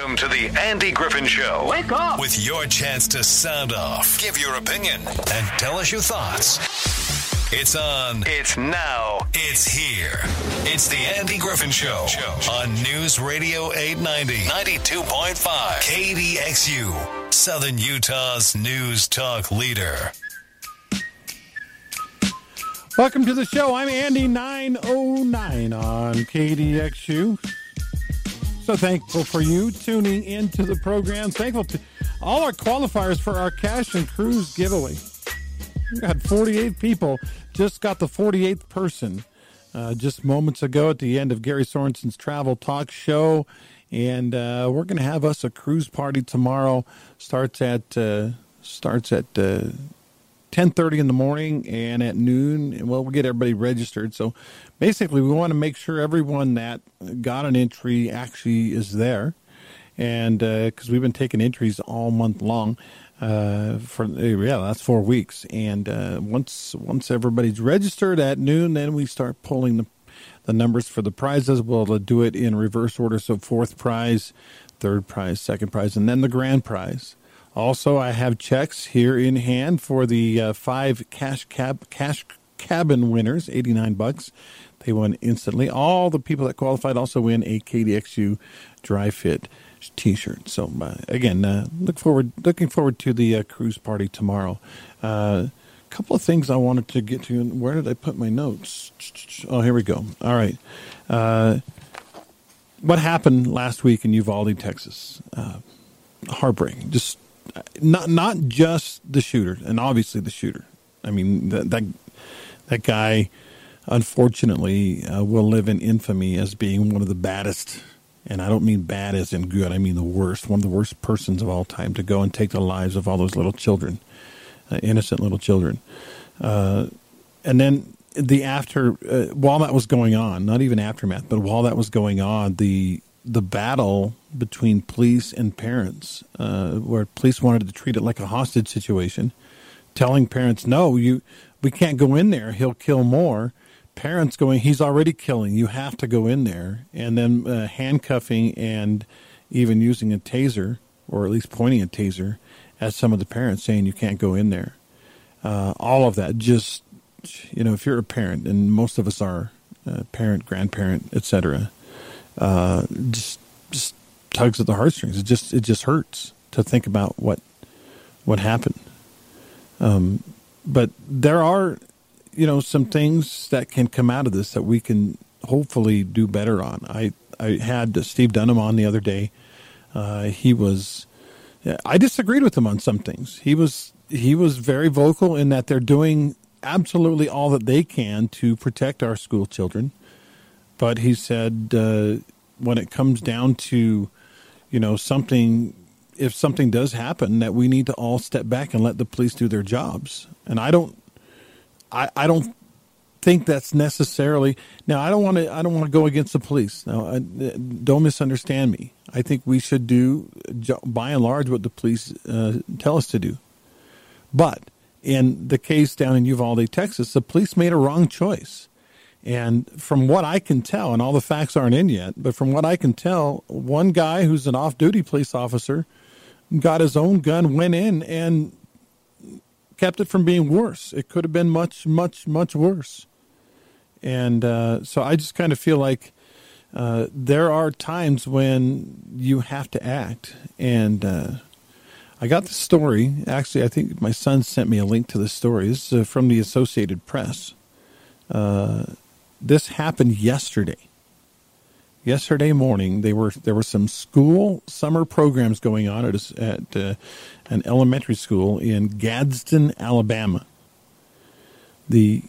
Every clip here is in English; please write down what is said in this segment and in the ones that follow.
Welcome to the Andy Griffin Show. Wake up! With your chance to sound off, give your opinion, and tell us your thoughts. It's on. It's now. It's here. It's the Andy Griffin Show on News Radio 890, 92.5, KDXU, Southern Utah's news talk leader. Welcome to the show. I'm Andy 909 on KDXU. So thankful for you tuning into the program. Thankful to all our qualifiers for our cash and cruise giveaway. We got 48 people. Just got the 48th person uh, just moments ago at the end of Gary Sorensen's travel talk show. And uh, we're going to have us a cruise party tomorrow. Starts at uh, starts at uh, 10:30 in the morning and at noon. Well, we'll get everybody registered. So basically, we want to make sure everyone that got an entry actually is there, and because uh, we've been taking entries all month long. Uh, for yeah, that's four weeks, and uh, once once everybody's registered at noon, then we start pulling the the numbers for the prizes. We'll do it in reverse order, so fourth prize, third prize, second prize, and then the grand prize. Also, I have checks here in hand for the uh, five cash cab cash cabin winners, eighty nine bucks. They won instantly. All the people that qualified also win a KDXU dry fit T-shirt. So uh, again, uh, look forward looking forward to the uh, cruise party tomorrow. A uh, couple of things I wanted to get to. Where did I put my notes? Oh, here we go. All right. Uh, what happened last week in Uvalde, Texas? Uh, heartbreaking. Just not not just the shooter, and obviously the shooter. I mean that that, that guy, unfortunately, uh, will live in infamy as being one of the baddest. And I don't mean bad as in good. I mean the worst. One of the worst persons of all time to go and take the lives of all those little children, uh, innocent little children. Uh, and then the after, uh, while that was going on, not even aftermath, but while that was going on, the the battle between police and parents, uh, where police wanted to treat it like a hostage situation, telling parents, "No, you, we can't go in there. He'll kill more." Parents going, "He's already killing. You have to go in there." And then uh, handcuffing and even using a taser, or at least pointing a taser at some of the parents, saying, "You can't go in there." Uh, all of that, just you know, if you're a parent, and most of us are, uh, parent, grandparent, etc uh, just just tugs at the heartstrings. It just it just hurts to think about what what happened. Um, but there are, you know, some things that can come out of this that we can hopefully do better on. I I had Steve Dunham on the other day. Uh, he was, I disagreed with him on some things. He was he was very vocal in that they're doing absolutely all that they can to protect our school children. But he said uh, when it comes down to, you know, something, if something does happen, that we need to all step back and let the police do their jobs. And I don't, I, I don't think that's necessarily now i don't want to i don't want to go against the police. Now I, don't misunderstand me. I think we should do by and large what the police uh, tell us to do. But in the case down in uvalde texas the police made a wrong choice. And from what I can tell, and all the facts aren't in yet, but from what I can tell, one guy who's an off duty police officer got his own gun, went in, and kept it from being worse. It could have been much, much, much worse. And uh, so I just kind of feel like uh, there are times when you have to act. And uh, I got the story. Actually, I think my son sent me a link to the story. This is uh, from the Associated Press. Uh, this happened yesterday. Yesterday morning, they were there were some school summer programs going on at, a, at uh, an elementary school in Gadsden, Alabama. The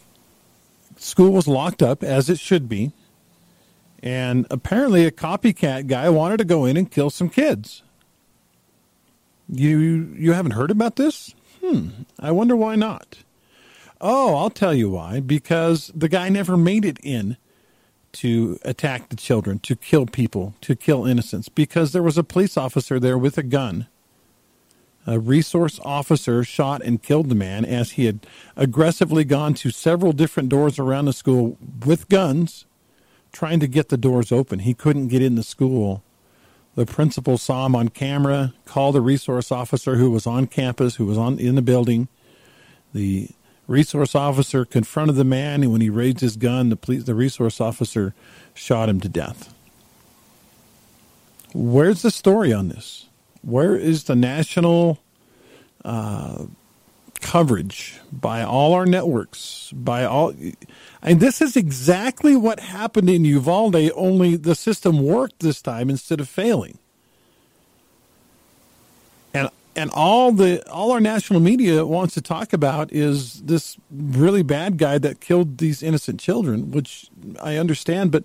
school was locked up as it should be, and apparently a copycat guy wanted to go in and kill some kids. You you haven't heard about this? Hmm. I wonder why not. Oh, I'll tell you why. Because the guy never made it in to attack the children, to kill people, to kill innocents, because there was a police officer there with a gun. A resource officer shot and killed the man as he had aggressively gone to several different doors around the school with guns, trying to get the doors open. He couldn't get in the school The principal saw him on camera, called a resource officer who was on campus, who was on in the building. The resource officer confronted the man, and when he raised his gun, the police, the resource officer shot him to death. Where's the story on this? Where is the national uh, coverage by all our networks? By all, and this is exactly what happened in Uvalde. Only the system worked this time instead of failing. And all the all our national media wants to talk about is this really bad guy that killed these innocent children, which I understand, but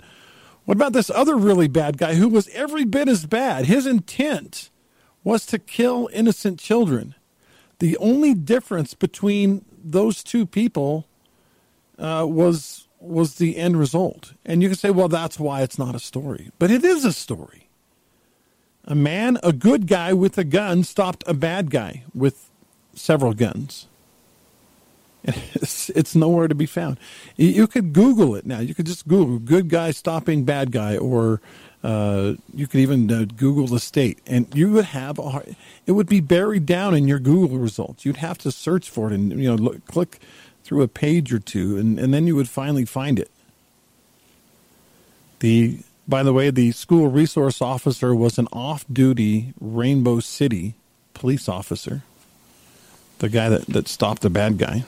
what about this other really bad guy who was every bit as bad? His intent was to kill innocent children. The only difference between those two people uh, was was the end result. And you can say, well, that's why it's not a story, but it is a story. A man, a good guy with a gun, stopped a bad guy with several guns. It's, it's nowhere to be found. You could Google it now. You could just Google "good guy stopping bad guy," or uh, you could even uh, Google the state, and you would have a hard, it would be buried down in your Google results. You'd have to search for it and you know look, click through a page or two, and, and then you would finally find it. The by the way, the school resource officer was an off-duty Rainbow City police officer. The guy that, that stopped the bad guy.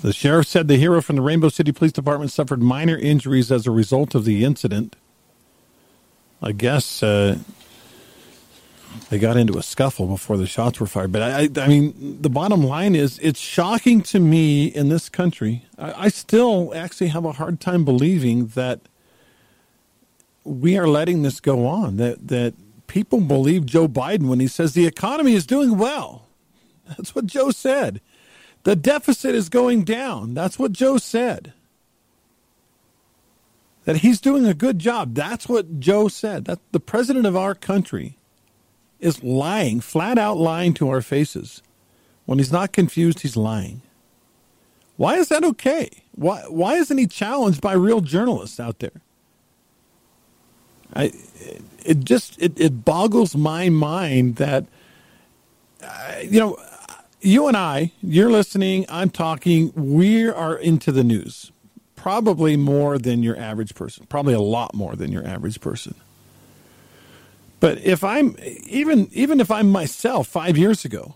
The sheriff said the hero from the Rainbow City Police Department suffered minor injuries as a result of the incident. I guess uh, they got into a scuffle before the shots were fired. But I, I mean, the bottom line is it's shocking to me in this country. I, I still actually have a hard time believing that we are letting this go on, that, that people believe Joe Biden when he says the economy is doing well. That's what Joe said. The deficit is going down. That's what Joe said. That he's doing a good job. That's what Joe said. That the president of our country is lying, flat out lying to our faces. When he's not confused, he's lying. Why is that okay? Why why isn't he challenged by real journalists out there? I it just it, it boggles my mind that uh, you know you and I, you're listening, I'm talking, we are into the news. Probably more than your average person, probably a lot more than your average person. But if I'm even even if I'm myself 5 years ago,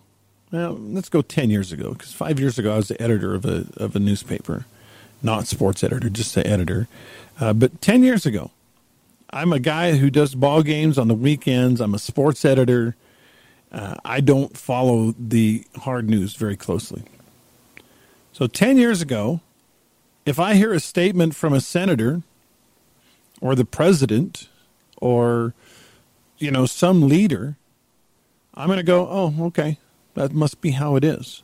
well, let's go 10 years ago because 5 years ago I was the editor of a of a newspaper, not sports editor, just the editor. Uh, but 10 years ago, I'm a guy who does ball games on the weekends. I'm a sports editor. Uh, I don't follow the hard news very closely. So 10 years ago, if I hear a statement from a senator or the president or you know some leader, I'm going to go, "Oh, okay. That must be how it is."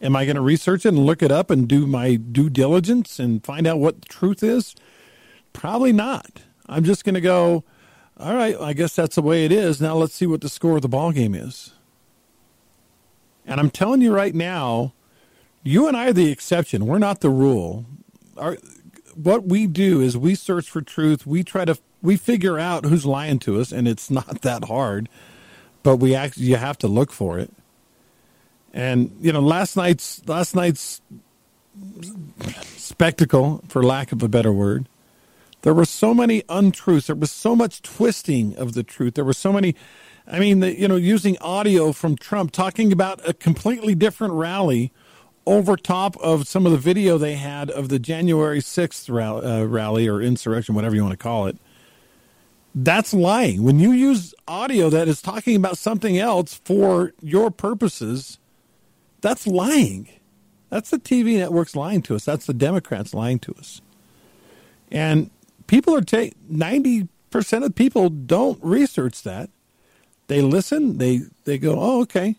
Am I going to research it and look it up and do my due diligence and find out what the truth is? Probably not. I'm just going to go, all right, I guess that's the way it is. Now let's see what the score of the ball game is. And I'm telling you right now, you and I are the exception. We're not the rule. Our, what we do is we search for truth. We try to we figure out who's lying to us, and it's not that hard. But we actually you have to look for it. And you know, last night's last night's spectacle, for lack of a better word, there were so many untruths. There was so much twisting of the truth. There were so many, I mean, the, you know, using audio from Trump talking about a completely different rally over top of some of the video they had of the January 6th rally, uh, rally or insurrection, whatever you want to call it. That's lying. When you use audio that is talking about something else for your purposes, that's lying. That's the TV networks lying to us. That's the Democrats lying to us. And people are taking 90% of people don't research that. They listen, they, they go, oh, okay,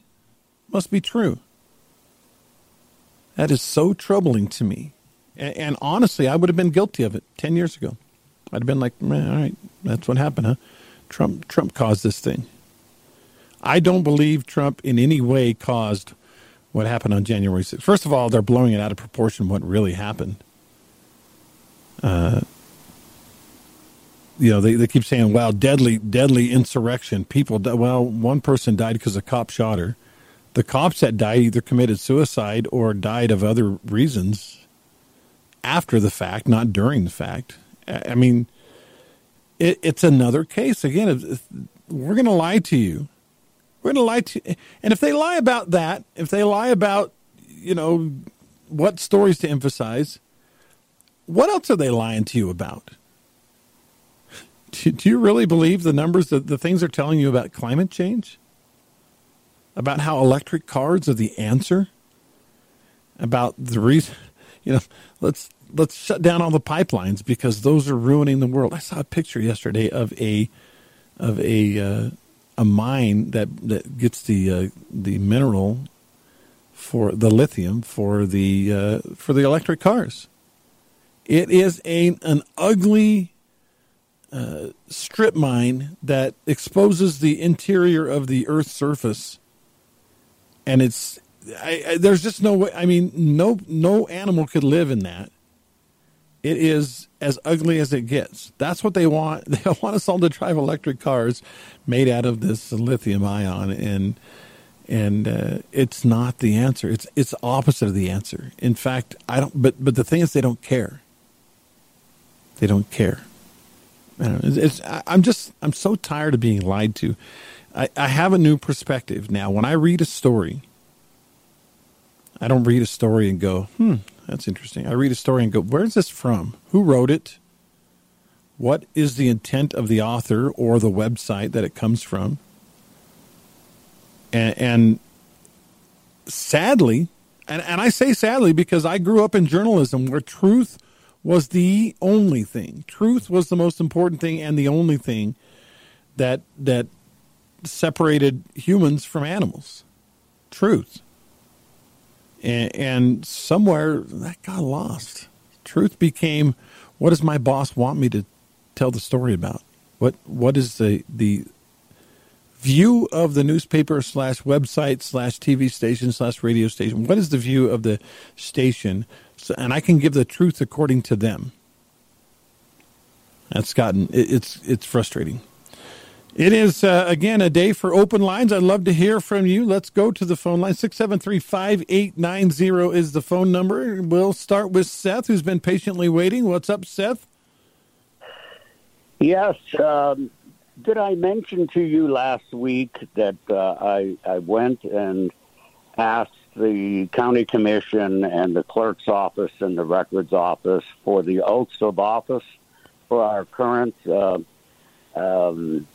must be true. That is so troubling to me. And, and honestly, I would have been guilty of it 10 years ago. I'd have been like, man, all right, that's what happened, huh? Trump, Trump caused this thing. I don't believe Trump in any way caused what happened on January 6th. First of all, they're blowing it out of proportion what really happened. Uh, you know, they, they keep saying, "Wow, deadly, deadly insurrection." People, well, one person died because a cop shot her. The cops that died either committed suicide or died of other reasons after the fact, not during the fact. I mean, it, it's another case. Again, we're going to lie to you. We're going to lie to you. And if they lie about that, if they lie about, you know, what stories to emphasize, what else are they lying to you about? Do, you really believe the numbers, that the things they're telling you about climate change? About how electric cars are the answer? About the reason, you know, let's let's shut down all the pipelines because those are ruining the world. I saw a picture yesterday of a of a uh, a mine that that gets the uh, the mineral for the lithium for the uh, for the electric cars. It is a an ugly uh, strip mine that exposes the interior of the Earth's surface, and it's I, I, there's just no way. I mean, no no animal could live in that. It is as ugly as it gets. That's what they want. They want us all to drive electric cars made out of this lithium ion, and and uh, it's not the answer. It's it's opposite of the answer. In fact, I don't. But but the thing is, they don't care. They don't care. It's, I'm just I'm so tired of being lied to. I, I have a new perspective now. When I read a story, I don't read a story and go, hmm, that's interesting. I read a story and go, where's this from? Who wrote it? What is the intent of the author or the website that it comes from? And, and sadly, and, and I say sadly because I grew up in journalism where truth was the only thing. Truth was the most important thing and the only thing that that separated humans from animals. Truth and, and somewhere that got lost. Truth became, what does my boss want me to tell the story about? What what is the the view of the newspaper slash website slash TV station slash radio station? What is the view of the station? And I can give the truth according to them. That's gotten it, it's it's frustrating. It is, uh, again, a day for open lines. I'd love to hear from you. Let's go to the phone line. 673 5890 is the phone number. We'll start with Seth, who's been patiently waiting. What's up, Seth? Yes. Um, did I mention to you last week that uh, I, I went and asked the county commission and the clerk's office and the records office for the oaths of office for our current uh, um,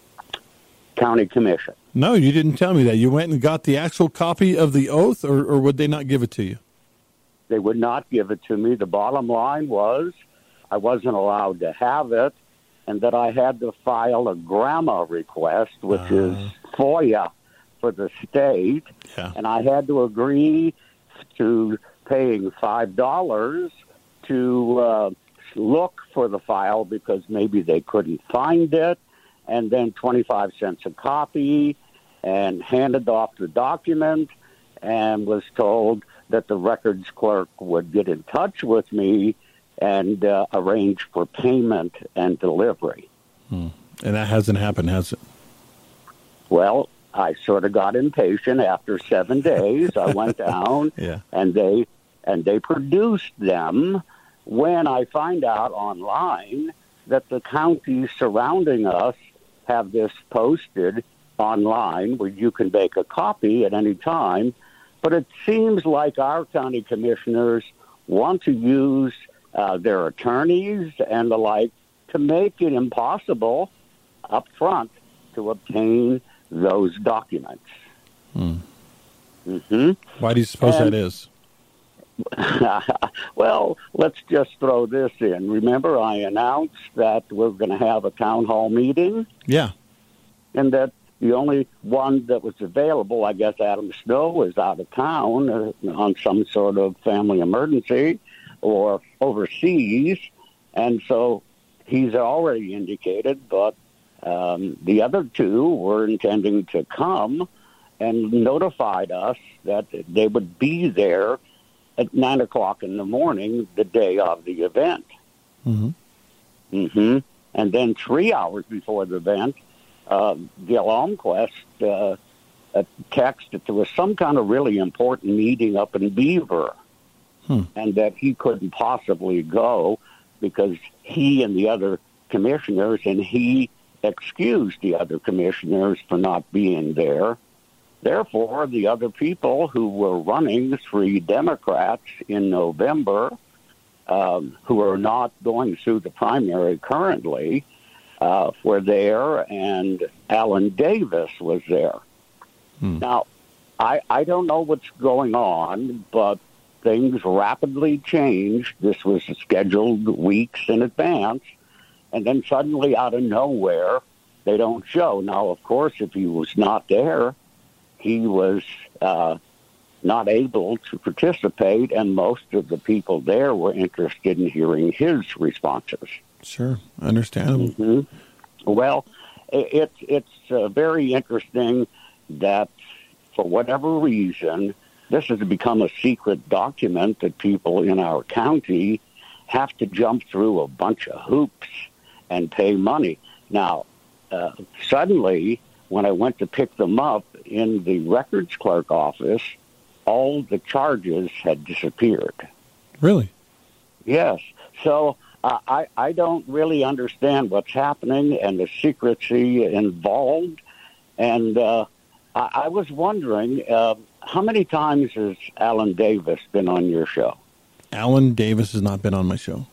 county commission. No, you didn't tell me that. You went and got the actual copy of the oath, or, or would they not give it to you? They would not give it to me. The bottom line was I wasn't allowed to have it, and that I had to file a GRAMA request, which uh, is FOIA for the state, yeah. and I had to agree to paying five dollars to uh, look for the file because maybe they couldn't find it and then 25 cents a copy and handed off the document and was told that the records clerk would get in touch with me and uh, arrange for payment and delivery. Hmm. And that hasn't happened, has it? Well, I sort of got impatient after seven days. I went down yeah. and they and they produced them when I find out online that the counties surrounding us have this posted online where you can make a copy at any time. But it seems like our county commissioners want to use uh, their attorneys and the like to make it impossible up front to obtain those documents. Hmm. Mm-hmm. Why do you suppose and, that is? well, let's just throw this in. Remember, I announced that we're going to have a town hall meeting? Yeah. And that the only one that was available, I guess Adam Snow is out of town uh, on some sort of family emergency or overseas. And so he's already indicated, but um, the other two were intending to come and notified us that they would be there at nine o'clock in the morning, the day of the event. Mm-hmm. Mm-hmm. And then three hours before the event, uh, Gil Almquist uh, text that there was some kind of really important meeting up in Beaver, hmm. and that he couldn't possibly go because he and the other commissioners, and he excused the other commissioners for not being there. Therefore, the other people who were running, three Democrats in November, um, who are not going through the primary currently, uh, were there, and Alan Davis was there. Hmm. Now, I, I don't know what's going on, but things rapidly changed. This was scheduled weeks in advance, and then suddenly, out of nowhere, they don't show. Now, of course, if he was not there, he was uh, not able to participate, and most of the people there were interested in hearing his responses. Sure, understandable. Mm-hmm. Well, it, it's uh, very interesting that for whatever reason, this has become a secret document that people in our county have to jump through a bunch of hoops and pay money. Now, uh, suddenly, when I went to pick them up in the records clerk office, all the charges had disappeared. Really? Yes. So uh, I I don't really understand what's happening and the secrecy involved, and uh, I, I was wondering uh, how many times has Alan Davis been on your show? Alan Davis has not been on my show.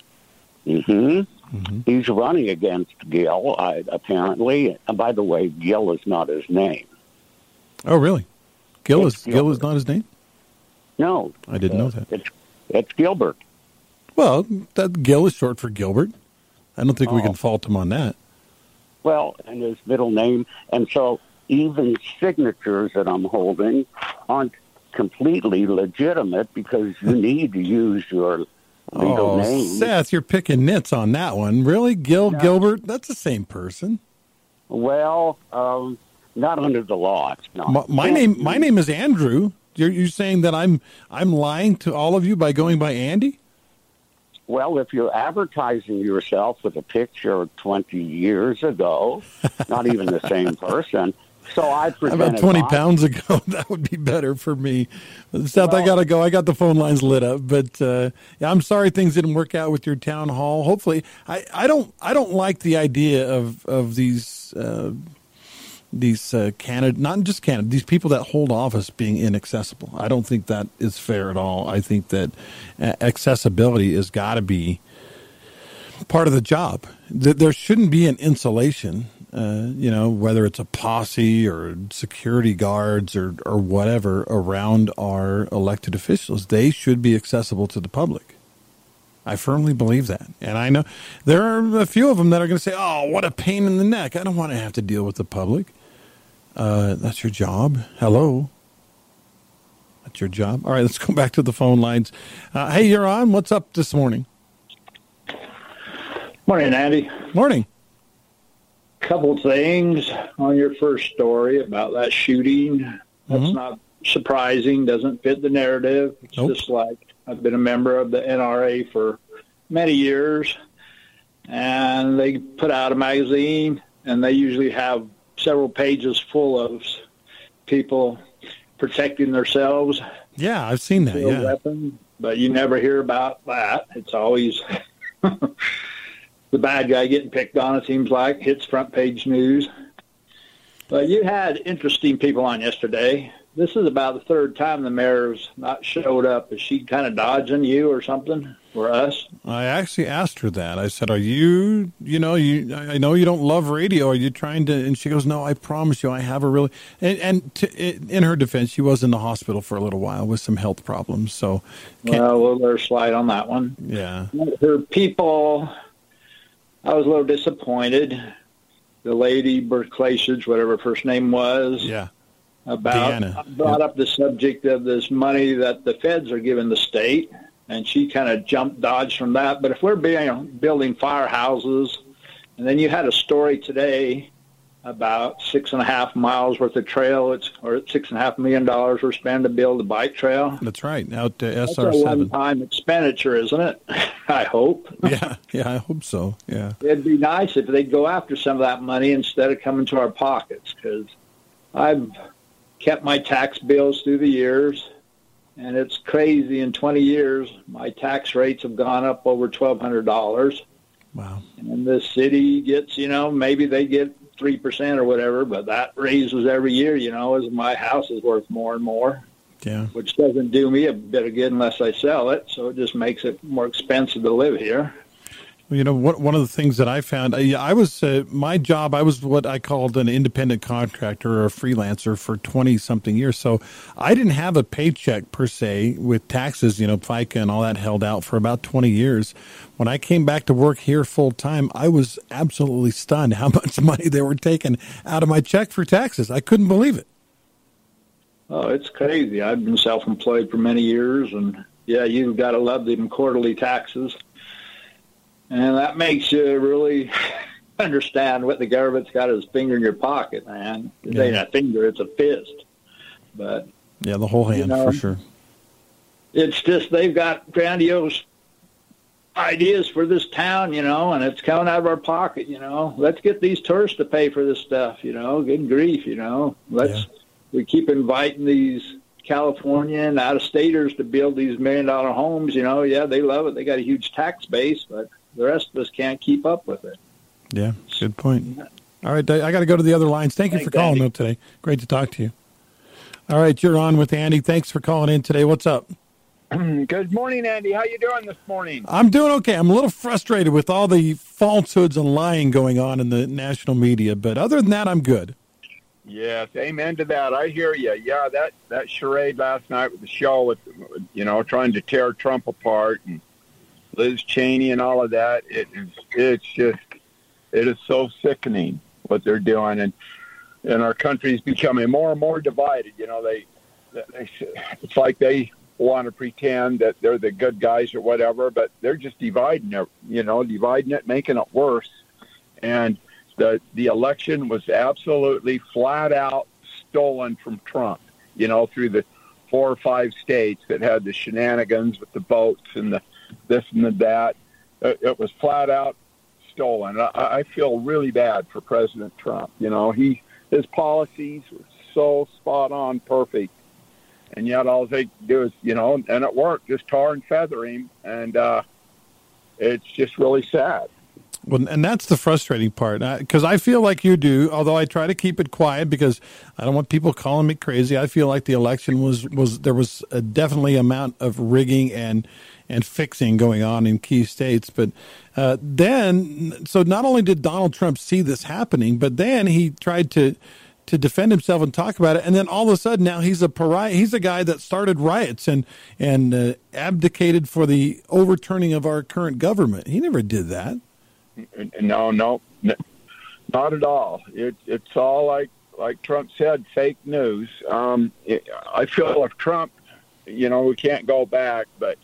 Mm-hmm. Mm-hmm. He's running against Gil, I, apparently. And by the way, Gil is not his name. Oh, really? Gil it's is Gilbert. Gil is not his name. No, I didn't uh, know that. It's it's Gilbert. Well, that Gil is short for Gilbert. I don't think oh. we can oh. fault him on that. Well, and his middle name, and so even signatures that I'm holding aren't completely legitimate because you need to use your legal oh, name. Seth, you're picking nits on that one. Really? Gil Gilbert? That's the same person. Well, um, not under the law. My, my name my name is Andrew. You're, you're saying that I'm I'm lying to all of you by going by Andy? Well, if you're advertising yourself with a picture 20 years ago, not even the same person, so I about twenty pounds ago. That would be better for me. Seth, well, I gotta go. I got the phone lines lit up, but uh, yeah, I'm sorry things didn't work out with your town hall. Hopefully, I, I don't I don't like the idea of of these uh, these uh, candidate not just candidate these people that hold office being inaccessible. I don't think that is fair at all. I think that uh, accessibility has got to be part of the job. There shouldn't be an insulation uh, you know, whether it's a posse or security guards or, or whatever around our elected officials, they should be accessible to the public. I firmly believe that. And I know there are a few of them that are going to say, oh, what a pain in the neck. I don't want to have to deal with the public. Uh, that's your job. Hello. That's your job. All right, let's go back to the phone lines. Uh, hey, you're on. What's up this morning? Morning, Andy. Morning couple things on your first story about that shooting. That's mm-hmm. not surprising, doesn't fit the narrative. It's nope. just like I've been a member of the NRA for many years, and they put out a magazine, and they usually have several pages full of people protecting themselves. Yeah, I've seen that. Yeah. Weapon, but you never hear about that. It's always the bad guy getting picked on, it seems like, hits front page news. But you had interesting people on yesterday. This is about the third time the mayor's not showed up. Is she kind of dodging you or something, or us? I actually asked her that. I said, "Are you, you know, you? I know you don't love radio. Are you trying to?" And she goes, "No, I promise you, I have a really." And, and to, in her defense, she was in the hospital for a little while with some health problems. So, well, we'll let her slide on that one. Yeah, her people I was a little disappointed. The lady Berklasic, whatever her first name was, yeah, about Deanna. brought yep. up the subject of this money that the feds are giving the state, and she kind of jumped dodged from that. But if we're being, building firehouses, and then you had a story today about six and a half miles worth of trail. It's or six and a half million dollars we're spending to build a bike trail. That's right. Out to That's a one-time expenditure, isn't it? I hope. Yeah, yeah, I hope so. Yeah. It'd be nice if they'd go after some of that money instead of coming to our pockets because I've kept my tax bills through the years, and it's crazy. In 20 years, my tax rates have gone up over $1,200. Wow. And the city gets, you know, maybe they get 3% or whatever, but that raises every year, you know, as my house is worth more and more, Yeah. which doesn't do me a bit of good unless I sell it. So it just makes it more expensive to live here. You know, what, one of the things that I found, I, I was, uh, my job, I was what I called an independent contractor or a freelancer for 20 something years. So I didn't have a paycheck per se with taxes, you know, FICA and all that held out for about 20 years. When I came back to work here full time, I was absolutely stunned how much money they were taking out of my check for taxes. I couldn't believe it. Oh, it's crazy. I've been self-employed for many years, and yeah, you've got to love them quarterly taxes, and that makes you really understand what the government's got his finger in your pocket, man. It ain't a finger; it's a fist. But Yeah, the whole hand know, for sure. it's just they've got grandiose ideas for this town, you know, and it's coming out of our pocket, you know. Let's get these tourists to pay for this stuff, you know. Good grief, you know. Let's Yeah. we keep inviting these California and out of staters to build these million dollar homes, you know. Yeah, they love it. They got a huge tax base, but the rest of us can't keep up with it. Yeah, good point. All right, I got to go to the other lines. Thank you Thanks, for calling Andy. though today. Great to talk to you. All right, you're on with Andy. Thanks for calling in today. What's up? Good morning, Andy. How you doing this morning? I'm doing okay. I'm a little frustrated with all the falsehoods and lying going on in the national media, but other than that, I'm good. Yes, amen to that. I hear you. Yeah, that that charade last night with the show with you know trying to tear Trump apart and Liz Cheney and all of that. It is it's just it is so sickening what they're doing and and our country's becoming more and more divided. You know, they, they it's like they want to pretend that they're the good guys or whatever, but they're just dividing it. You know, dividing it, making it worse, and the the election was absolutely flat out stolen from Trump. You know, through the four or five states that had the shenanigans with the votes and the this and the that. It, it was flat out stolen. I, I feel really bad for President Trump. You know, he his policies were so spot on, perfect, and yet all they do is you know, and it worked, just tar and feather him, and uh, it's just really sad. Well, and that's the frustrating part because I feel like you do. Although I try to keep it quiet because I don't want people calling me crazy. I feel like the election was was there was a definitely amount of rigging and and fixing going on in key states. But uh, then, so not only did Donald Trump see this happening, but then he tried to to defend himself and talk about it. And then all of a sudden, now he's a pariah. He's a guy that started riots and and uh, abdicated for the overturning of our current government. He never did that. No, no, not at all. It, it's all like like Trump said, fake news. Um, it, I feel if Trump, you know, we can't go back, but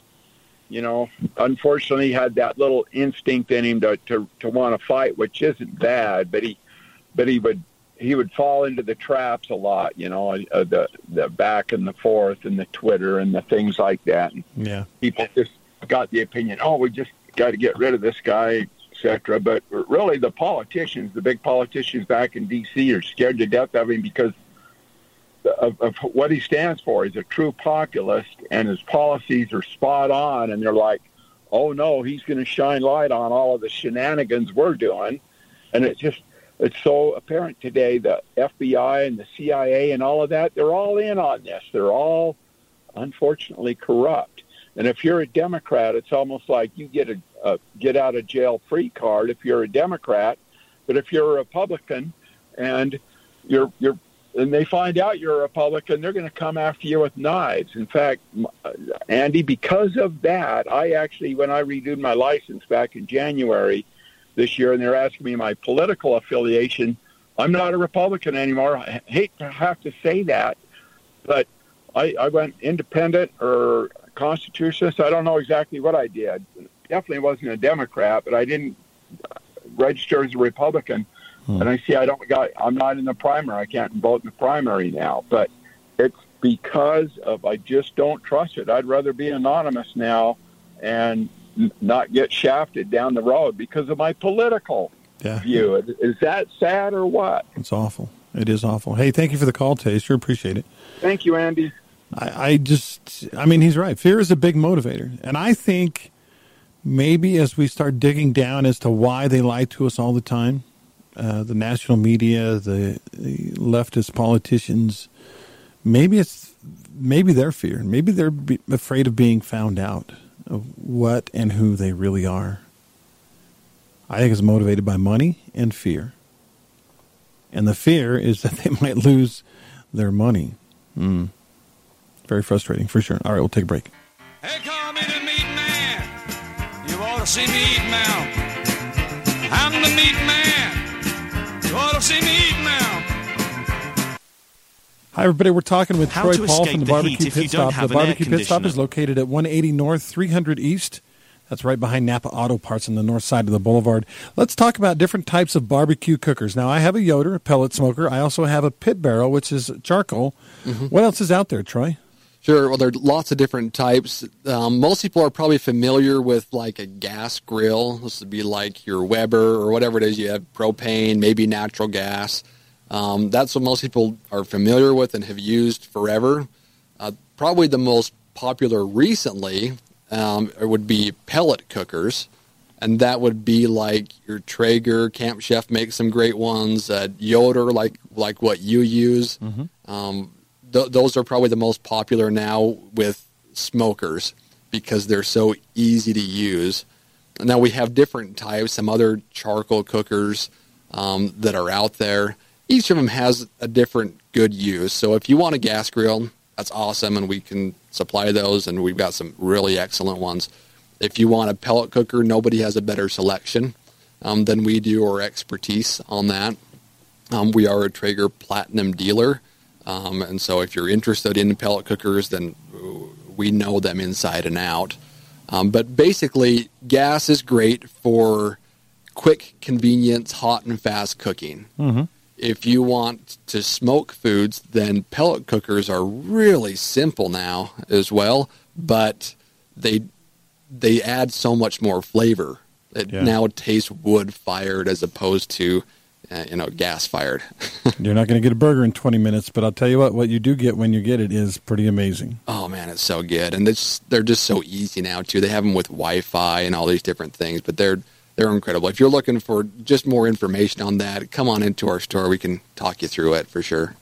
you know, unfortunately, he had that little instinct in him to to, to want to fight, which isn't bad, but he, but he would he would fall into the traps a lot, you know, uh, the the back and the forth and the Twitter and the things like that. And Yeah. people just got the opinion, oh, we just got to get rid of this guy, etc. But really, the politicians, the big politicians back in D.C., are scared to death of him because of, of what he stands for. He's a true populist, and his policies are spot on. And they're like, oh no, he's going to shine light on all of the shenanigans we're doing, and it's just. It's so apparent today that FBI and the CIA and all of that, they're all in on this. They're all unfortunately corrupt. And if you're a Democrat, it's almost like you get a, a get out of jail free card if you're a Democrat. But if you're a Republican and you're you're and they find out you're a Republican, they're going to come after you with knives. In fact, uh, Andy, because of that, I actually, when I renewed my license back in January this year, and they're asking me my political affiliation, I'm not a Republican anymore. I hate to have to say that, but I, I went independent or constitutionalist. I don't know exactly what I did. Definitely wasn't a Democrat, but I didn't register as a Republican. Hmm. And I see I don't got I'm not in the primary. I can't vote in the primary now, but it's because of I just don't trust it. I'd rather be anonymous now and not get shafted down the road because of my political yeah. view. Is that sad or what? It's awful. It is awful. Hey, thank you for the call, Tay. Sure appreciate it. Thank you, Andy. I, I just, I mean, he's right. Fear is a big motivator. And I think maybe as we start digging down as to why they lie to us all the time, uh, the national media, the, the, leftist politicians, maybe it's maybe their fear. Maybe they're afraid of being found out of what and who they really are. I think it's motivated by money and fear. And the fear is that they might lose their money. Mm. Very frustrating, for sure. All right, we'll take a break. Hey, call me the meat man. You ought to see me eat now. I'm the meat man. You ought to see me eat now. Hi, everybody. We're talking with How Troy Paul from the, the Barbecue Pit Stop. The Barbecue Pit Stop is located at 180 North, 300 East. That's right behind Napa Auto Parts on the north side of the boulevard. Let's talk about different types of barbecue cookers. Now, I have a Yoder, a pellet smoker. I also have a pit barrel, which is charcoal. Mm-hmm. What else is out there, Troy? Sure. Well, there are lots of different types. Um, most people are probably familiar with like a gas grill. This would be like your Weber or whatever it is. You have propane, maybe natural gas. Um, that's what most people are familiar with and have used forever. Uh, probably the most popular recently um, would be pellet cookers, and that would be like your Traeger. Camp Chef makes some great ones. Uh, Yoder, like like what you use. Mm-hmm. Th- those are probably the most popular now with smokers because they're so easy to use. Now we have different types, some other charcoal cookers um, that are out there. Each of them has a different good use. So if you want a gas grill, that's awesome, and we can supply those, and we've got some really excellent ones. If you want a pellet cooker, nobody has a better selection um, than we do or expertise on that. Um, we are a Traeger Platinum dealer, um, and so if you're interested in pellet cookers, then we know them inside and out. Um, but basically, gas is great for quick, convenience, hot and fast cooking. Mm-hmm. If you want to smoke foods, then pellet cookers are really simple now as well, but they they add so much more flavor. It yeah. now tastes wood fired as opposed to uh, you know, gas fired. You're not going to get a burger in 20 minutes, but I'll tell you what, what you do get when you get it is pretty amazing. Oh man, it's so good, and it's, they're just so easy now too. They have them with Wi-Fi and all these different things, but they're they're incredible. If you're looking for just more information on that, come on into our store. We can talk you through it for sure.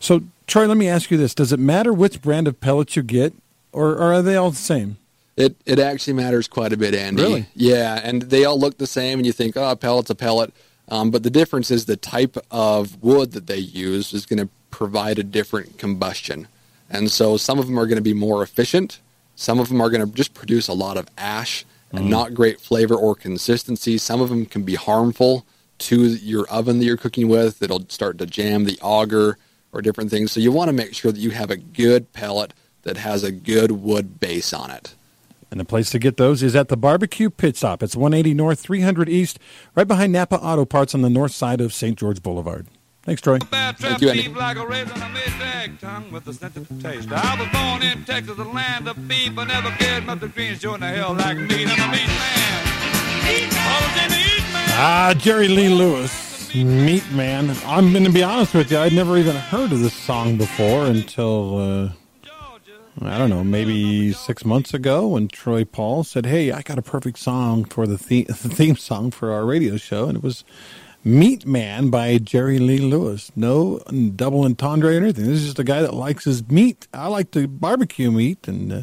So, Troy, let me ask you this: Does it matter which brand of pellets you get, or, or are they all the same? It it actually matters quite a bit, Andy. Really? Yeah, and they all look the same, and you think, oh, a pellet's a pellet um, but the difference is the type of wood that they use is going to provide a different combustion. And so some of them are going to be more efficient. Some of them are going to just produce a lot of ash and mm. not great flavor or consistency. Some of them can be harmful to your oven that you're cooking with. It'll start to jam the auger or different things. So you want to make sure that you have a good pellet that has a good wood base on it. And the place to get those is at the Barbecue Pit Stop. It's 180 North, 300 East, right behind Napa Auto Parts on the north side of St. George Boulevard. Thanks, Troy. Thank you, Andy. Like I was born in Texas, the land of beef. I never cared about the greens showing the hell like me. I'm a meat man. Ah, Jerry Lee Lewis, Meat Man. I'm going to be honest with you, I'd never even heard of this song before until uh, I don't know, maybe six months ago when Troy Paul said, Hey, I got a perfect song for the, the- the theme song for our radio show. And it was Meat Man by Jerry Lee Lewis. No double entendre or anything. This is just a guy that likes his meat. I like to barbecue meat, and uh,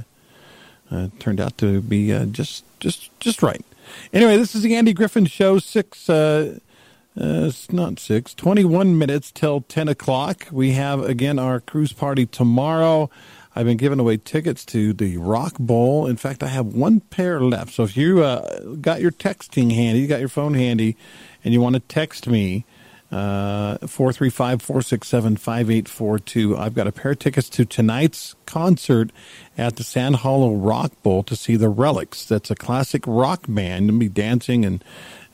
uh, turned out to be uh, just just just right. Anyway, this is the Andy Griffin Show. Six, uh, uh, it's not six, 21 minutes till 10 o'clock. We have again our cruise party tomorrow. I've been giving away tickets to the Rock Bowl. In fact, I have one pair left. So if you uh, got your texting handy, you got your phone handy, and you want to text me, uh, 435 467 5842. I've got a pair of tickets to tonight's concert at the Sand Hollow Rock Bowl to see the Relics. That's a classic rock band. You'll be dancing and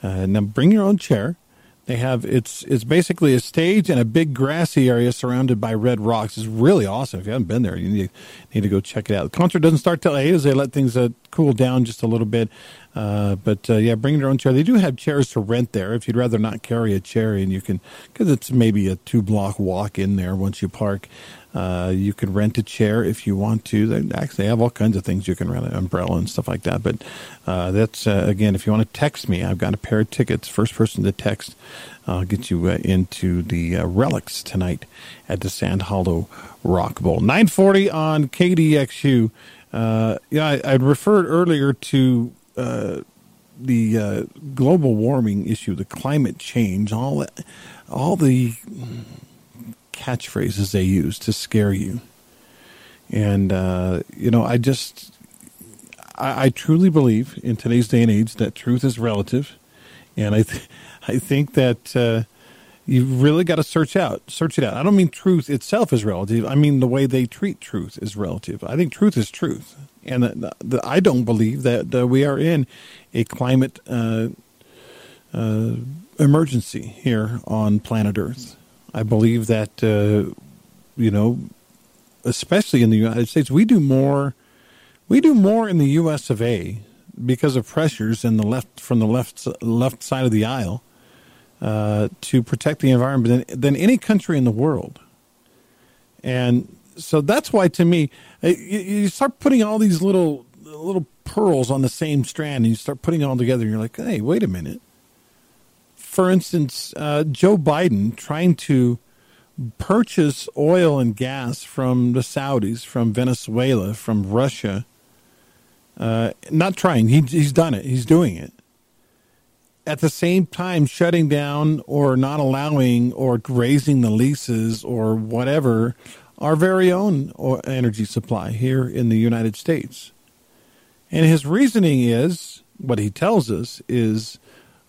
uh, now bring your own chair. They have it's it's basically a stage and a big grassy area surrounded by red rocks. It's really awesome. If you haven't been there, you need, need to go check it out. The concert doesn't start till eight, as they let things uh, cool down just a little bit. Uh, but uh, yeah, bring your own chair. They do have chairs to rent there if you'd rather not carry a chair, and you can because it's maybe a two block walk in there once you park. Uh, you can rent a chair if you want to. They actually have all kinds of things you can rent, an umbrella and stuff like that. But uh, that's uh, again, if you want to text me, I've got a pair of tickets. First person to text, I'll get you into the relics tonight at the Sand Hollow Rock Bowl. Nine forty on KDXU. Yeah, I, I referred earlier to the global warming issue, the climate change, all that, all the catchphrases they use to scare you. And, uh, you know, I just, I, I, truly believe in today's day and age that truth is relative. And I, th- I think that uh, you really got to search out, search it out. I don't mean truth itself is relative. I mean the way they treat truth is relative. I think truth is truth. And the, the, I don't believe that uh, we are in a climate uh, uh, emergency here on planet Earth. I believe that uh, you know, especially in the United States, we do more. We do more in the U.S. of A. because of pressures in the left from the left left side of the aisle uh, to protect the environment than, than any country in the world. And so that's why, to me, uh, you, you start putting all these little little pearls on the same strand, and you start putting it all together, and you're like, hey, wait a minute for instance, uh, Joe Biden trying to purchase oil and gas from the Saudis, from Venezuela, from Russia. Uh, not trying, he, he's done it, he's doing it. At the same time, shutting down or not allowing or raising the leases or whatever our very own energy supply here in the United States. And his reasoning is what he tells us is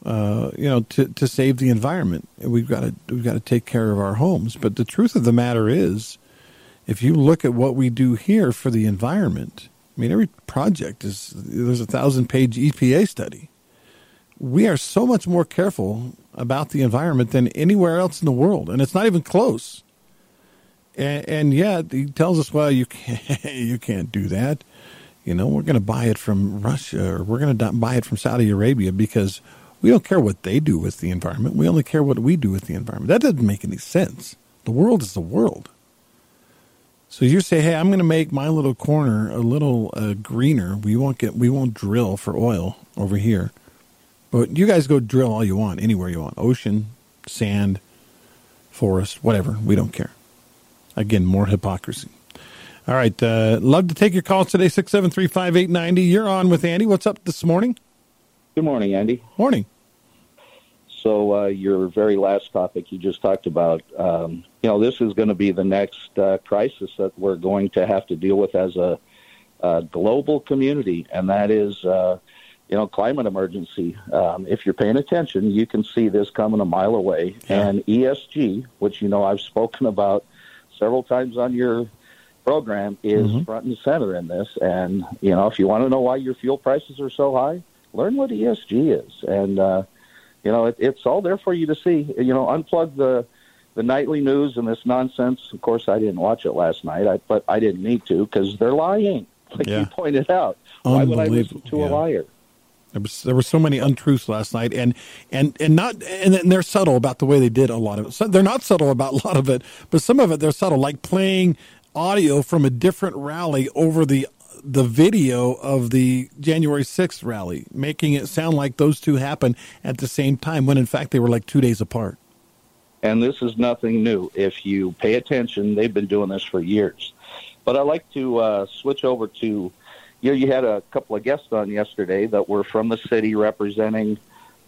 uh, you know, to, to save the environment. We've got to we've got to take care of our homes. But the truth of the matter is, if you look at what we do here for the environment, I mean, every project is there's a thousand page EPA study. We are so much more careful about the environment than anywhere else in the world, and it's not even close. And, and yet he tells us, well, you can't you can't do that. You know, we're going to buy it from Russia or we're going to buy it from Saudi Arabia because we don't care what they do with the environment. We only care what we do with the environment. That doesn't make any sense. The world is the world. So you say, "Hey, I'm going to make my little corner a little uh, greener. We won't get, we won't drill for oil over here, but you guys go drill all you want, anywhere you want, ocean, sand, forest, whatever. We don't care." Again, more hypocrisy. All right, uh, love to take your calls today. Six seven three five eight ninety. You're on with Andy. What's up this morning? Good morning, Andy. Morning. So uh, your very last topic you just talked about, um, you know, this is going to be the next uh, crisis that we're going to have to deal with as a, a global community, and that is, uh, you know, climate emergency. Um, if you're paying attention, you can see this coming a mile away. Yeah. And ESG, which you know I've spoken about several times on your program, is mm-hmm. front and center in this. And you know, if you want to know why your fuel prices are so high, learn what ESG is, and uh, you know, it, it's all there for you to see. You know, unplug the the nightly news and this nonsense. Of course, I didn't watch it last night, I, but I didn't need to because they're lying, like yeah. you pointed out. Why would I listen to yeah. a liar? There was there were so many untruths last night, and and and not and they're subtle about the way they did a lot of it. So they're not subtle about a lot of it, but some of it they're subtle, like playing audio from a different rally over the the video of the January 6th rally, making it sound like those two happened at the same time when in fact they were like two days apart. And this is nothing new. If you pay attention, they've been doing this for years. But I'd like to uh, switch over to, you know, you had a couple of guests on yesterday that were from the city representing,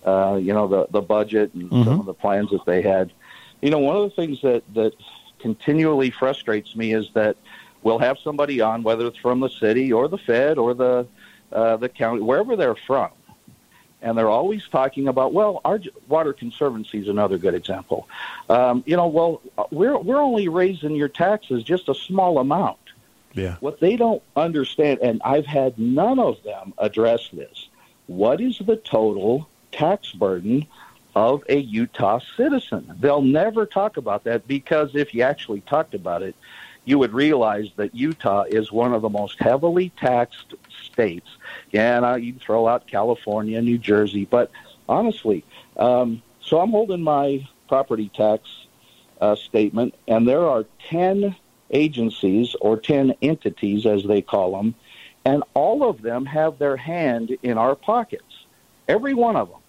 uh, you know, the, the budget and mm-hmm. some of the plans that they had. You know, one of the things that, that continually frustrates me is that we'll have somebody on, whether it's from the city or the Fed or the uh, the county, wherever they're from, and they're always talking about, well, our water conservancy is another good example. Um, you know, well, we're we're only raising your taxes just a small amount. Yeah. What they don't understand, and I've had none of them address this. What is the total tax burden of a Utah citizen. They'll never talk about that because if you actually talked about it, you would realize that Utah is one of the most heavily taxed states. And uh, you throw out California, New Jersey, but honestly, um, so I'm holding my property tax uh, statement, and there are 10 agencies or 10 entities, as they call them, and all of them have their hand in our pockets, every one of them.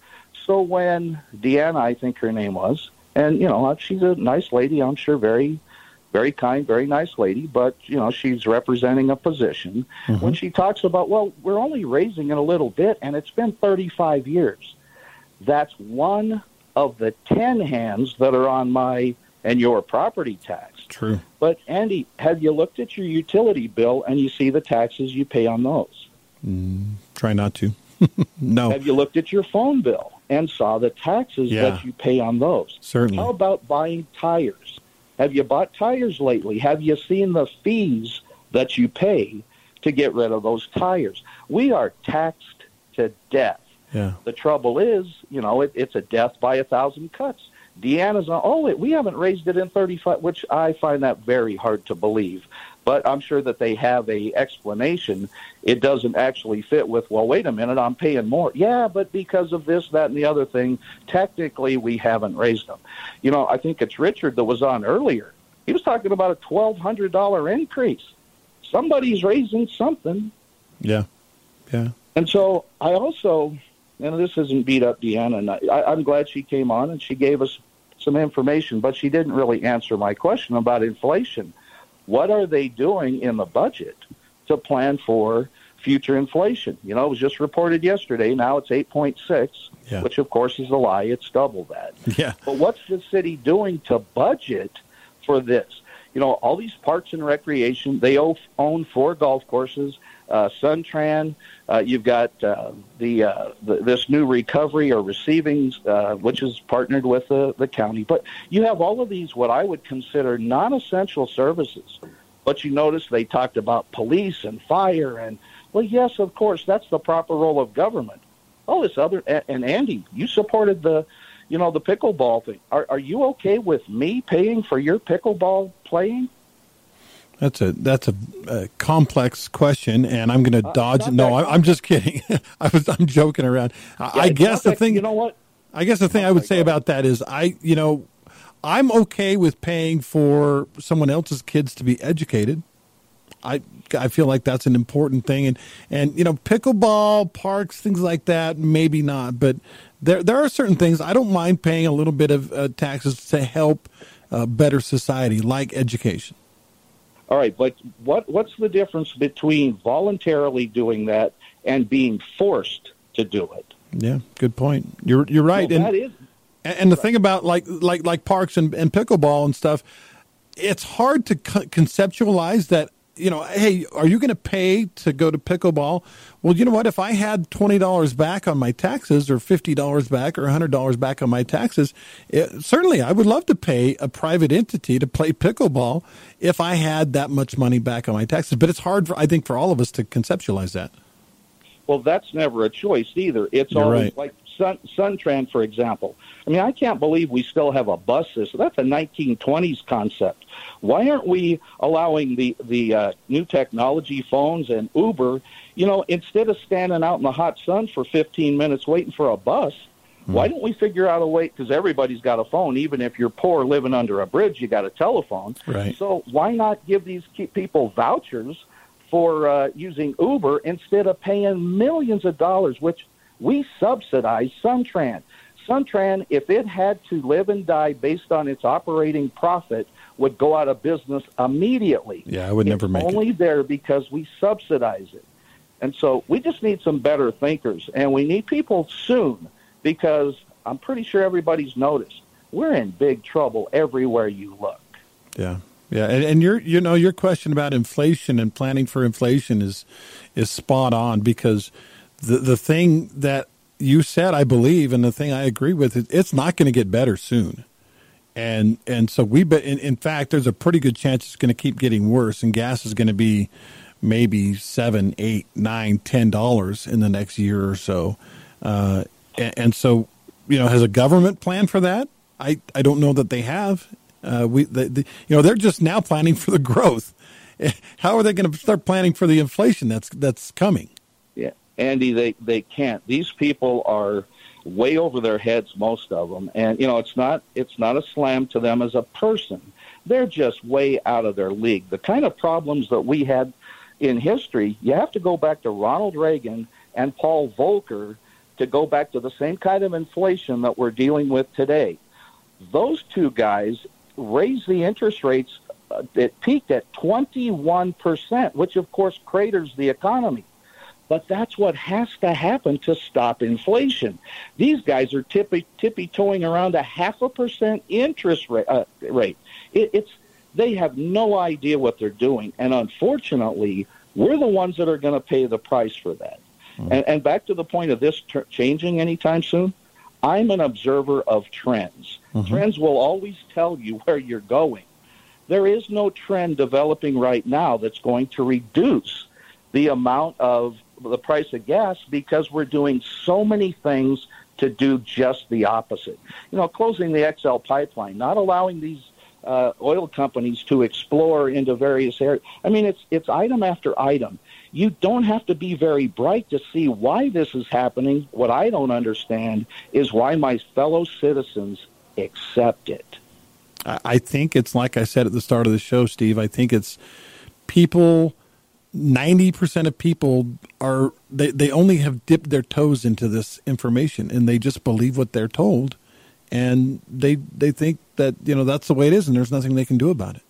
So when Deanna, I think her name was, and you know she's a nice lady, I'm sure, very very kind, very nice lady, but you know she's representing a position. Mm-hmm. When she talks about, well, we're only raising it a little bit, and it's been 35 years. That's one of the 10 hands that are on my and your property tax. True. But Andy, have you looked at your utility bill and you see the taxes you pay on those? Mm, try not to. no. Have you looked at your phone bill and saw the taxes yeah. that you pay on those? Certainly. How about buying tires? Have you bought tires lately? Have you seen the fees that you pay to get rid of those tires? We are taxed to death. Yeah. The trouble is, you know, it, it's a death by a thousand cuts. Deanna's on, oh, we haven't raised it in 35, which I find that very hard to believe but I'm sure that they have a explanation. It doesn't actually fit with, well, wait a minute, I'm paying more. Yeah, but because of this, that, and the other thing, technically we haven't raised them. You know, I think it's Richard that was on earlier. He was talking about a $1,200 increase. Somebody's raising something. Yeah, yeah. And so I also, and this isn't beat up Deanna, and I, I'm glad she came on and she gave us some information, but she didn't really answer my question about inflation what are they doing in the budget to plan for future inflation? You know, it was just reported yesterday. Now it's 8.6, yeah. which of course is a lie. It's double that. Yeah. But what's the city doing to budget for this? You know, all these parks and recreation, they own four golf courses uh, Suntran. Uh, you've got uh, the, uh, the this new recovery or receiving, uh, which is partnered with the, the county. But you have all of these what I would consider non-essential services. But you notice they talked about police and fire and well, yes, of course, that's the proper role of government. Oh, this other and Andy, you supported the, you know, the pickleball thing. Are are you okay with me paying for your pickleball playing? That's a that's a, a complex question, and I'm going to uh, dodge. No, I, am just kidding. I was I'm joking around. Yeah, I guess the thing you know what I guess the thing I would say about that is I you know I'm okay with paying for someone else's kids to be educated. I I feel like that's an important thing, and and you know pickleball parks things like that maybe not, but there there are certain things I don't mind paying a little bit of uh, taxes to help a better society, like education. All right, but what what's the difference between voluntarily doing that and being forced to do it? Yeah, good point. You're you're right. Well, and, that is. And the thing about like like like parks and, and pickleball and stuff, it's hard to conceptualize that you know, hey, are you going to pay to go to pickleball? Well, you know what? If I had twenty dollars back on my taxes, or fifty dollars back, or hundred dollars back on my taxes, it, certainly I would love to pay a private entity to play pickleball if I had that much money back on my taxes. But it's hard, for, I think, for all of us to conceptualize that. Well, that's never a choice either. It's You're always right. like Sun, Suntran, for example. I mean, I can't believe we still have a bus system. That's a 1920s concept. Why aren't we allowing the the uh, new technology phones and Uber? You know, instead of standing out in the hot sun for 15 minutes waiting for a bus, Hmm. why don't we figure out a way? Because everybody's got a phone. Even if you're poor living under a bridge, you got a telephone. Right. So why not give these people vouchers for uh, using Uber instead of paying millions of dollars, which we subsidize Suntran. Suntran, if it had to live and die based on its operating profit, would go out of business immediately. Yeah, I would it's never make it only it. there because we subsidize it. And so we just need some better thinkers, and we need people soon because I'm pretty sure everybody's noticed we're in big trouble everywhere you look. Yeah. Yeah, and, and your you know your question about inflation and planning for inflation is is spot on because the the thing that you said I believe and the thing I agree with is it's not going to get better soon, and and so we but in, in fact there's a pretty good chance it's going to keep getting worse and gas is going to be maybe seven eight nine ten dollars in the next year or so, uh, and, and so you know, has a government plan for that? I, I don't know that they have. Uh, we, the, the, you know, they're just now planning for the growth. How are they going to start planning for the inflation that's that's coming? Andy, they they can't. These people are way over their heads, most of them, and you know, it's not it's not a slam to them as a person. They're just way out of their league. The kind of problems that we had in history, you have to go back to Ronald Reagan and Paul Volcker to go back to the same kind of inflation that we're dealing with today. Those two guys raised the interest rates. Uh, it peaked at 21%, which of course craters the economy. But that's what has to happen to stop inflation. These guys are tippy tippy toeing around a half a percent interest rate. Uh, rate. It, it's they have no idea what they're doing, and unfortunately, we're the ones that are going to pay the price for that. Mm-hmm. And, and back to the point of this ter- changing anytime soon, I'm an observer of trends. Mm-hmm. Trends will always tell you where you're going. There is no trend developing right now that's going to reduce the amount of the price of gas because we're doing so many things to do just the opposite. You know, closing the XL pipeline, not allowing these uh, oil companies to explore into various areas. I mean, it's it's item after item. You don't have to be very bright to see why this is happening. What I don't understand is why my fellow citizens accept it. I think it's like I said at the start of the show, Steve. I think it's people. Ninety percent of people are they, they only have dipped their toes into this information and they just believe what they're told, and they they think that you know that's the way it is and there's nothing they can do about it.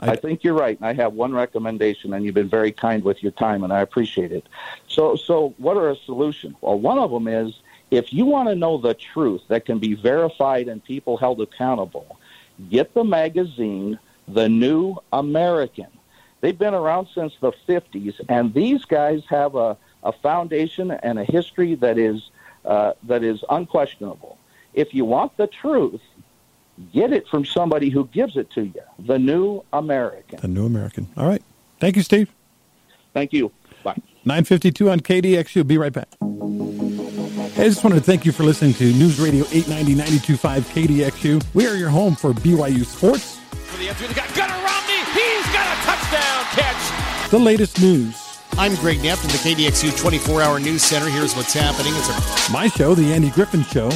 I, I think you're right. I have one recommendation, and you've been very kind with your time, and I appreciate it. So, so what are a solution? Well, one of them is if you want to know the truth that can be verified and people held accountable, get the magazine, The New American. They've been around since the 50s, and these guys have a, a foundation and a history that is uh, that is unquestionable. If you want the truth, Get it from somebody who gives it to you. The New American. The New American. All right. Thank you, Steve. Thank you. Bye. 952 on KDXU. Be right back. Hey, I just wanted to thank you for listening to News Radio 890 925 KDXU. We are your home for BYU sports. For the entry, got Gunnar Romney. The latest news. I'm Greg Neff from the KDXU 24 hour news center. Here's what's happening. It's a- my show, The Andy Griffin Show.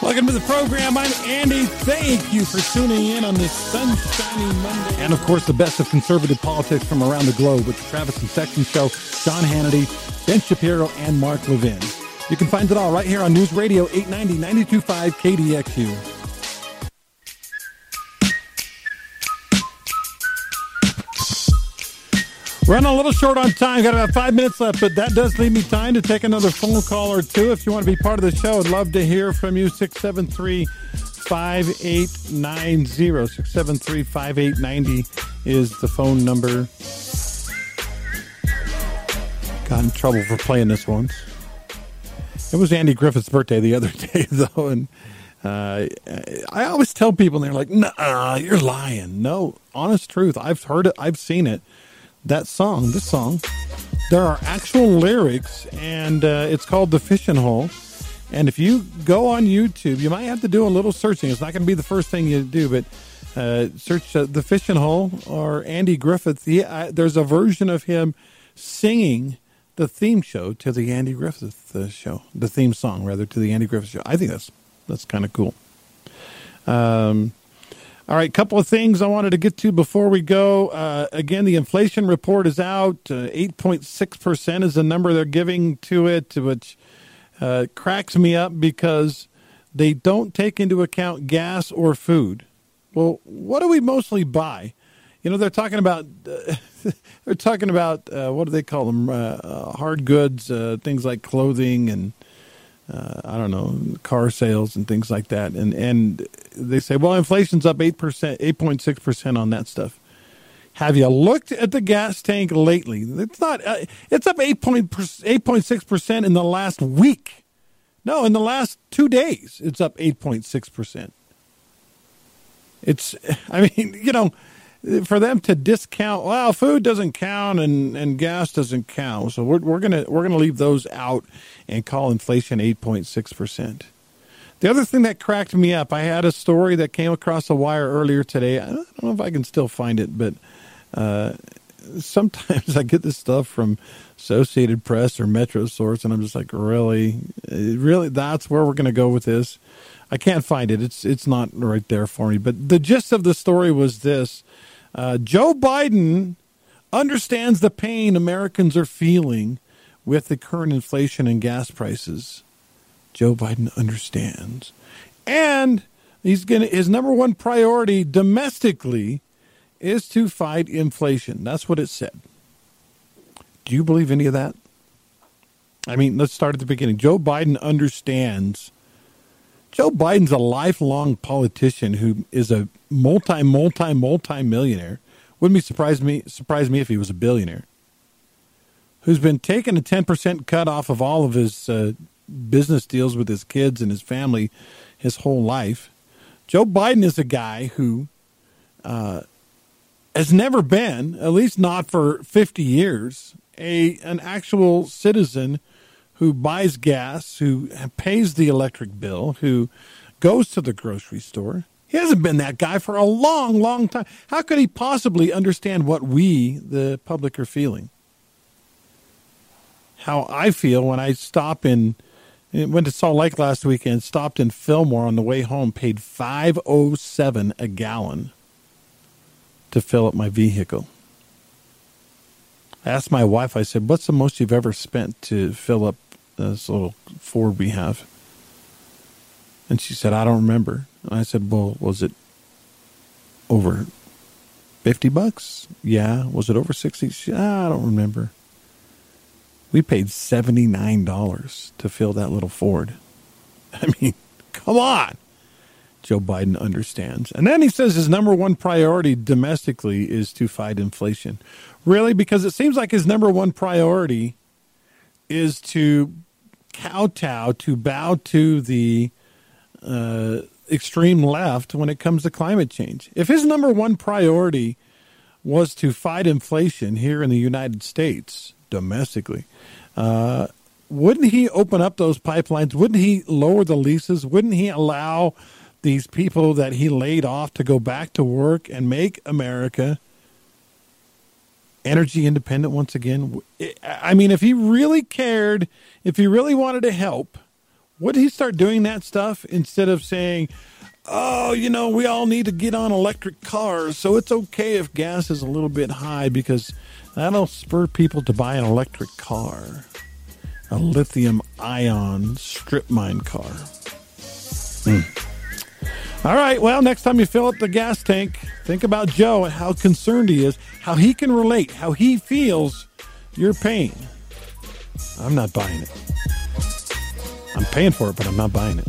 Welcome to the program. I'm Andy. Thank you for tuning in on this sunshiny Monday. And of course, the best of conservative politics from around the globe with the Travis and Sexton Show, Sean Hannity, Ben Shapiro, and Mark Levin. You can find it all right here on News Radio 890 925 KDXU. Running a little short on time. Got about five minutes left, but that does leave me time to take another phone call or two. If you want to be part of the show, I'd love to hear from you. 673 5890. 673 5890 is the phone number. Got in trouble for playing this once. It was Andy Griffith's birthday the other day, though, and uh, I always tell people, and they're like, "Nah, you're lying." No, honest truth. I've heard it. I've seen it that song, this song, there are actual lyrics, and uh, it's called The Fishing Hole. And if you go on YouTube, you might have to do a little searching. It's not going to be the first thing you do, but uh, search uh, The Fishing Hole or Andy Griffith. Yeah, there's a version of him singing the theme show to the Andy Griffith uh, show, the theme song rather to the Andy Griffith show. I think that's that's kind of cool. Um, all right, couple of things I wanted to get to before we go. Uh, again, the inflation report is out. Uh, eight point six percent is the number they're giving to it, which uh, cracks me up because they don't take into account gas or food. Well, what do we mostly buy? You know, they're talking about they're talking about uh, what do they call them? Uh, hard goods, things like clothing and uh, I don't know, car sales and things like that. And and they say, well, inflation's up eight percent, eight point six percent on that stuff. Have you looked at the gas tank lately? It's not. Uh, it's up eight point eight point six percent in the last week. No, in the last two days, it's up eight point six percent. It's. I mean, you know for them to discount well food doesn't count and, and gas doesn't count so we're, we're gonna we're gonna leave those out and call inflation 8.6 percent The other thing that cracked me up, I had a story that came across the wire earlier today. I don't know if I can still find it, but uh, sometimes I get this stuff from Associated Press or Metro Source, and I'm just like, really, really, that's where we're to go with this. I can't find it. It's it's not right there for me. But the gist of the story was this: uh, Joe Biden understands the pain Americans are feeling with the current inflation and gas prices. Joe Biden understands, and he's going his number one priority domestically is to fight inflation. That's what it said. Do you believe any of that? I mean, let's start at the beginning. Joe Biden understands. Joe Biden's a lifelong politician who is a multi, multi, multi millionaire. Wouldn't be surprised me surprise me if he was a billionaire. Who's been taking a ten percent cut off of all of his uh, business deals with his kids and his family his whole life. Joe Biden is a guy who uh, has never been, at least not for 50 years, a an actual citizen who buys gas, who pays the electric bill, who goes to the grocery store. He hasn't been that guy for a long, long time. How could he possibly understand what we, the public, are feeling? How I feel when I stop in, went to Salt Lake last weekend, stopped in Fillmore on the way home, paid five oh seven a gallon to fill up my vehicle. I asked my wife, I said, What's the most you've ever spent to fill up this little Ford we have? And she said, I don't remember. And I said, Well, was it over 50 bucks? Yeah. Was it over 60? She, ah, I don't remember. We paid $79 to fill that little Ford. I mean, come on. Joe Biden understands. And then he says his number one priority domestically is to fight inflation. Really? Because it seems like his number one priority is to kowtow, to bow to the uh, extreme left when it comes to climate change. If his number one priority was to fight inflation here in the United States domestically, uh, wouldn't he open up those pipelines? Wouldn't he lower the leases? Wouldn't he allow these people that he laid off to go back to work and make America energy independent once again. I mean, if he really cared, if he really wanted to help, would he start doing that stuff instead of saying, oh, you know, we all need to get on electric cars, so it's okay if gas is a little bit high because that'll spur people to buy an electric car, a lithium ion strip mine car. Hmm. All right. Well, next time you fill up the gas tank, think about Joe and how concerned he is, how he can relate, how he feels your pain. I'm not buying it. I'm paying for it, but I'm not buying it.